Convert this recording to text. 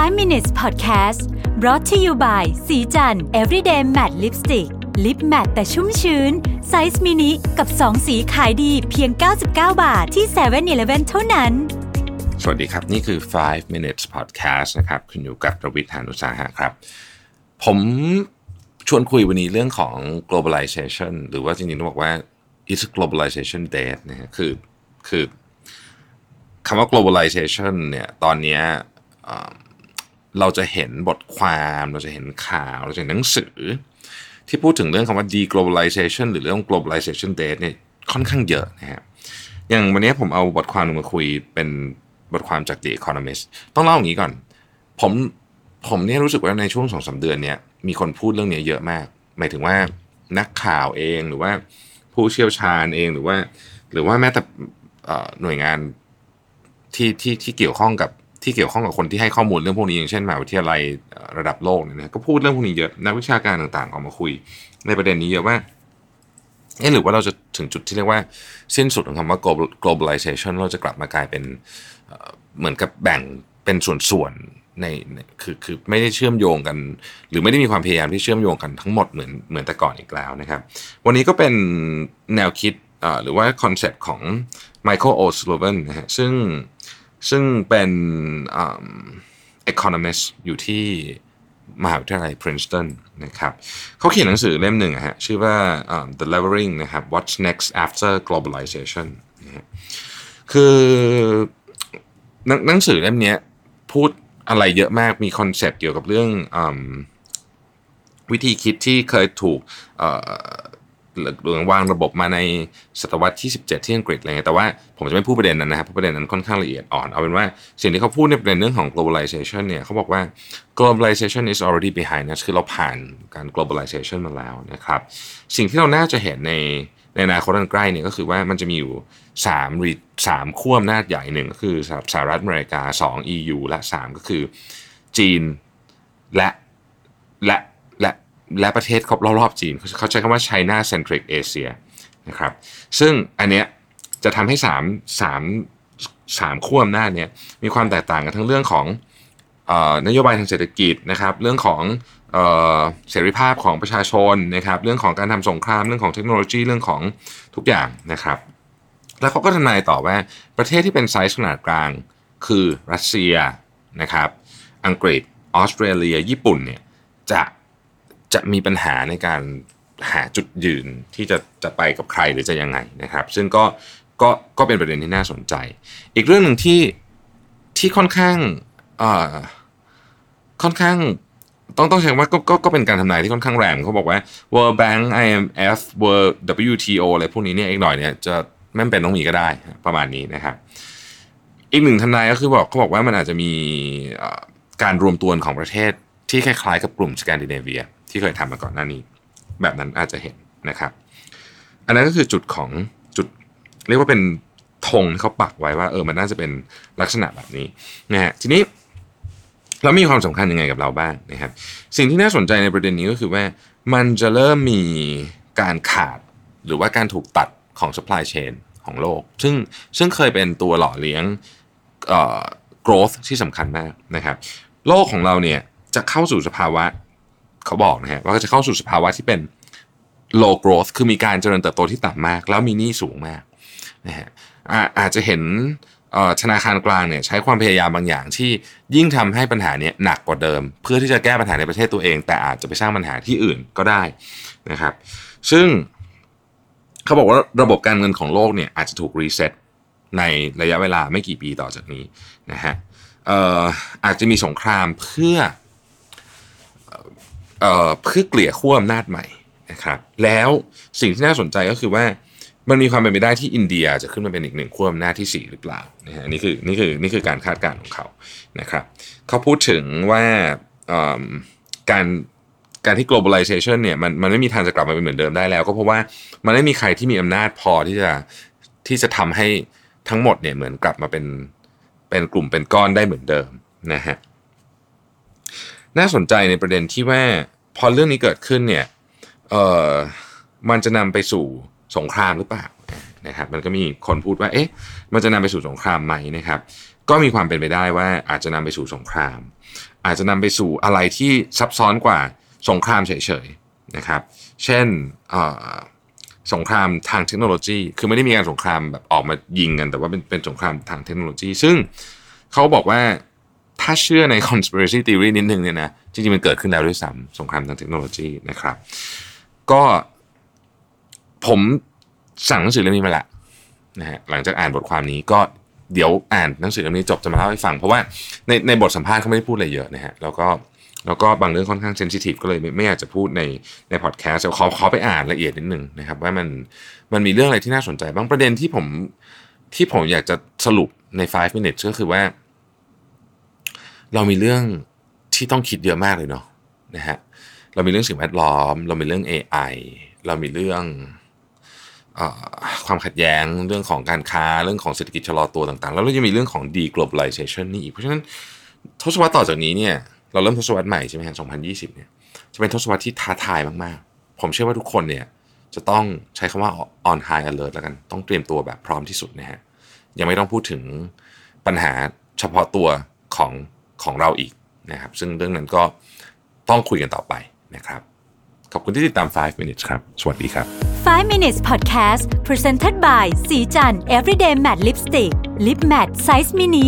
5 minutes podcast brought to you by ศรีจันทร์ everyday matte lipstick lip matte แต่ชุ่มชื้น ไซส์มินิกับ 2 สีขายดีเพียง 99 บาทที่7-Eleven เท่านั้น สวัสดีครับ นี่คือ 5 minutes podcast นะครับคุณอยู่กับผมรวิศ หาญอุตสาหะครับ ผมชวนคุยวันนี้เรื่องของ globalization หรือว่าจริงๆต้องบอกว่า is globalization dead นะฮะคือคือคำว่า globalization เนี่ยตอนเนี้ย เราจะเห็นบทความเราจะเห็นข่าวเราจะเห็นหนังสือ ที่พูดถึงเรื่องคำว่า deglobalization หรือเรื่อง globalization dead เนี่ยค่อนข้างเยอะนะฮะอย่างวันนี้ผมเอาบทความหนึ่งมาคุยเป็นบทความจาก The Economist ต้องเล่าอย่างนี้ก่อน ผมผมเนี่ยรู้สึกว่าในช่วงสองสาเดือนเนี่ยมีคนพูดเรื่องนี้เยอะมาก หมายถึงว่านักข่าวเองหรือว่าผู้เชี่ยวชาญเองหรือว่า หรือว่าแม้แต่หน่วยงานที่ที่ที่เกี่ยวข้องกับ ที่เกี่ยวข้องกับคนที่ให้ข้อมูลเรื่องพวกนี้อย่างเช่นมหาวิทยาลัยระดับโลกเนี่ยนะก็พูดเรื่องพวกนี้เยอะนักวิชาการต่างๆออกมาคุย ในประเด็นนี้เยอะว่าเอ๊ะหรือว่าเราจะถึงจุดที่เรียกว่า สิ้นสุดของคำว่า globalization เราจะกลับมากลายเป็นเหมือนกับแบ่งเป็นส่วนๆในในคือคือไม่ได้เชื่อมโยงกัน หรือไม่ได้มีความพยายามที่เชื่อมโยงกันทั้งหมดเหมือนเหมือนแต่ก่อนอีกแล้วนะครับ วันนี้ก็เป็นแนวคิดหรือว่าคอนเซปต์ของ Michael O. Sullivan นะฮะซึ่ง ซึ่งเป็นเอืม economist อยู่ที่มหาวิทยาลัย Princeton นะครับเขาเขียนหนังสือเล่มหนึ่งอะฮะชื่อว่าอืม The Levering นะครับ What's Next After Globalization นะคือหนังหนังสือเล่มนี้พูดอะไรเยอะมากมีคอนเซปต์เกี่ยวกับเรื่องอวิธีคิดที่เคยถูก หรือวางระบบมาในศตวรรษที่ 17 ที่อังกฤษอะไรเงี้ยแต่ว่าผมจะไม่พูดประเด็นนั้นนะครับเพราะประเด็นนั้นค่อนข้างละเอียดอ่อนเอาเป็นว่าสิ่งที่เขาพูดในประเด็นเรื่องของ globalization เนี่ยเขาบอกว่า globalization is already behind us คือเราผ่านการ globalization มาแล้วนะครับสิ่งที่เราน่าจะเห็นในในอนาคตอันใกล้เนี่ยก็คือว่ามันจะมีอยู่3รีสามขั้วอำนาจใหญ่หนึ่งก็คือสหรัฐอเมริกา 2 EU และ 3 ก็คือจีนและและ และประเทศครอบรอบๆจีน เขาใช้คำว่า China centric Asia นะครับซึ่งอันเนี้ยจะทำให้สามสามสามขั้วอำนาจเนี้ยมีความแตกต่างกันทั้งเรื่องของออนโยบายทางเศรษฐกิจนะครับ เรื่องของเสรีภาพของประชาชนนะครับ เรื่องของการทำสงครามเรื่องของเทคโนโลยีเรื่องของทุกอย่างนะครับ แล้วเขาก็ทำนายต่อว่าประเทศที่เป็นไซส์ขนาดกลางคือรัสเซียนะครับ อังกฤษออสเตรเลีย ญี่ปุ่นเนี่ยจะ จะมีปัญหาในการหาจุดยืนที่จะจะไปกับใครหรือจะยังไงนะครับ ซึ่งก็ก็ก็เป็นประเด็นที่น่าสนใจ อีกเรื่องหนึ่งที่ที่ค่อนข้างอ่อค่อนข้างต้องต้องใช้คำว่าก็ก็ก็เป็นการทำนายที่ค่อนข้างแรงเขาบอกว่า World Bank IMF World WTO อะไรพวกนี้เนี่ยอีกหน่อยเนี่ยจะไม่เป็นต้องมีก็ได้ประมาณนี้นะครับ อีกหนึ่งทำนายก็คือบอกเขาบอกว่ามันอาจจะมีการรวมตัวของประเทศที่คล้ายๆกับกลุ่มสแกนดิเนเวีย ที่เคยทำมาก่อนหน้านี้ แบบนั้นอาจจะเห็นนะครับ อันนั้นก็คือจุดของจุดเรียกว่าเป็นธงที่เขาปักไว้ว่าเออมันน่าจะเป็นลักษณะแบบนี้นะฮะทีนี้แล้วมีความสำคัญยังไงกับเราบ้างนะครับ สิ่งที่น่าสนใจในประเด็นนี้ก็คือว่ามันจะเริ่มมีการขาดหรือว่าการถูกตัดของ supply chain ของโลก ซึ่งซึ่งเคยเป็นตัวหล่อเลี้ยงเอ่อ growth ที่สำคัญมากนะครับ โลกของเราเนี่ยจะเข้าสู่สภาวะ เขาบอกนะฮะว่าจะเข้าสู่สภาวะที่เป็น low growth คือมีการเจริญเติบโตที่ต่ำมาก แล้วมีหนี้สูงมากนะฮะอาอาจจะเห็นธนาคารกลางเนี่ยใช้ความพยายามบางอย่างที่ยิ่งทำให้ปัญหานี้หนักกว่าเดิม เพื่อที่จะแก้ปัญหาในประเทศตัวเอง แต่อาจจะไปสร้างปัญหาที่อื่นก็ได้นะครับ ซึ่งเขาบอกว่าระบบการเงินของโลกเนี่ยอาจจะถูกรีเซ็ตในระยะเวลาไม่กี่ปีต่อจากนี้นะฮะอออาจจะมีสงครามเพื่อ เพื่อเกลี่ยขั้วอำนาจใหม่นะครับ แล้วสิ่งที่น่าสนใจก็คือว่ามันมีความเป็นไปได้ที่อินเดียจะขึ้นมาเป็นอีกหนึ่งขั้วอำนาจที่สี่หรือเปล่านะฮะนี่คือนี่คือนี่คือการคาดการณ์ของเขานะครับ เขาพูดถึงว่าการการที่ globalization เนี่ยมันมันไม่มีทางจะกลับมาเป็นเหมือนเดิมได้แล้ว ก็เพราะว่ามันไม่มีใครที่มีอำนาจพอที่จะที่จะทำให้ทั้งหมดเนี่ยเหมือนกลับมาเป็นเป็นกลุ่มเป็นก้อนได้เหมือนเดิมนะฮะ น่าสนใจในประเด็นที่ว่าพอเรื่องนี้เกิดขึ้นเนี่ยเออมันจะนำไปสู่สงครามหรือเปล่านะครับมันก็มีคนพูดว่าเอ๊ะมันจะนำไปสู่สงครามไหมนะครับ ก็มีความเป็นไปได้ว่าอาจจะนำไปสู่สงคราม อาจจะนำไปสู่อะไรที่ซับซ้อนกว่าสงครามเฉยๆนะครับ เช่นสงครามทางเทคโนโลยี คือไม่ได้มีการสงครามแบบออกมายิงกัน แต่ว่าเป็นเป็นสงครามทางเทคโนโลยี ซึ่งเขาบอกว่า ถ้าเชื่อใน conspiracy theory นิดนึงเนี่ยนะจริงๆ มันเกิดขึ้นแล้วด้วยซ้ำสงครามทางเทคโนโลยีนะครับ ก็ผมสั่งหนังสือเล่มนี้มาละนะฮะหลังจากอ่านบทความนี้ก็เดี๋ยวอ่านหนังสือเล่มนี้จบจะมาเล่าให้ฟัง เพราะว่าในในบทสัมภาษณ์เขาไม่ได้พูดอะไรเยอะนะฮะแล้วก็แล้วก็บางเรื่องค่อนข้างเซนซิทีฟก็เลยไม่ไม่อยากจะพูดในในพอดแคสต์ขอขอไปอ่านละเอียดนิดนึงนะครับ ว่ามันมันมีเรื่องอะไรที่น่าสนใจ บางประเด็นที่ผมที่ผมอยากจะสรุปใน 5 minutes ก็คือว่า เรามีเรื่องที่ต้องคิดเยอะมากเลยเนาะนะฮะเรามีเรื่องสิ่งแวดล้อม เรามีเรื่อง AI เรามีเรื่องความขัดแย้งเรื่องของการค้าเรื่องของเศรษฐกิจชะลอตัวต่างๆ แล้วเราจะมีเรื่องของ deglobalization นี่อีกเพราะฉะนั้นทศวรรษต่อจากนี้เนี่ยเราเริ่มทศวรรษใหม่ใช่ไหมฮะ2020 เนี่ยจะเป็นทศวรรษที่ท้าทายมากๆ ผมเชื่อว่าทุกคนเนี่ยจะต้องใช้คำว่า on high alert แล้วกัน ต้องเตรียมตัวแบบพร้อมที่สุดนะฮะยังไม่ต้องพูดถึงปัญหาเฉพาะตัวของ ของเราอีกนะครับ ซึ่งเรื่องนั้นก็ต้องคุยกันต่อไปนะครับ ขอบคุณที่ติดตาม 5 minutes ครับ สวัสดีครับ 5 minutes podcast presented by สีจัน everyday matte lipstick lip matte size mini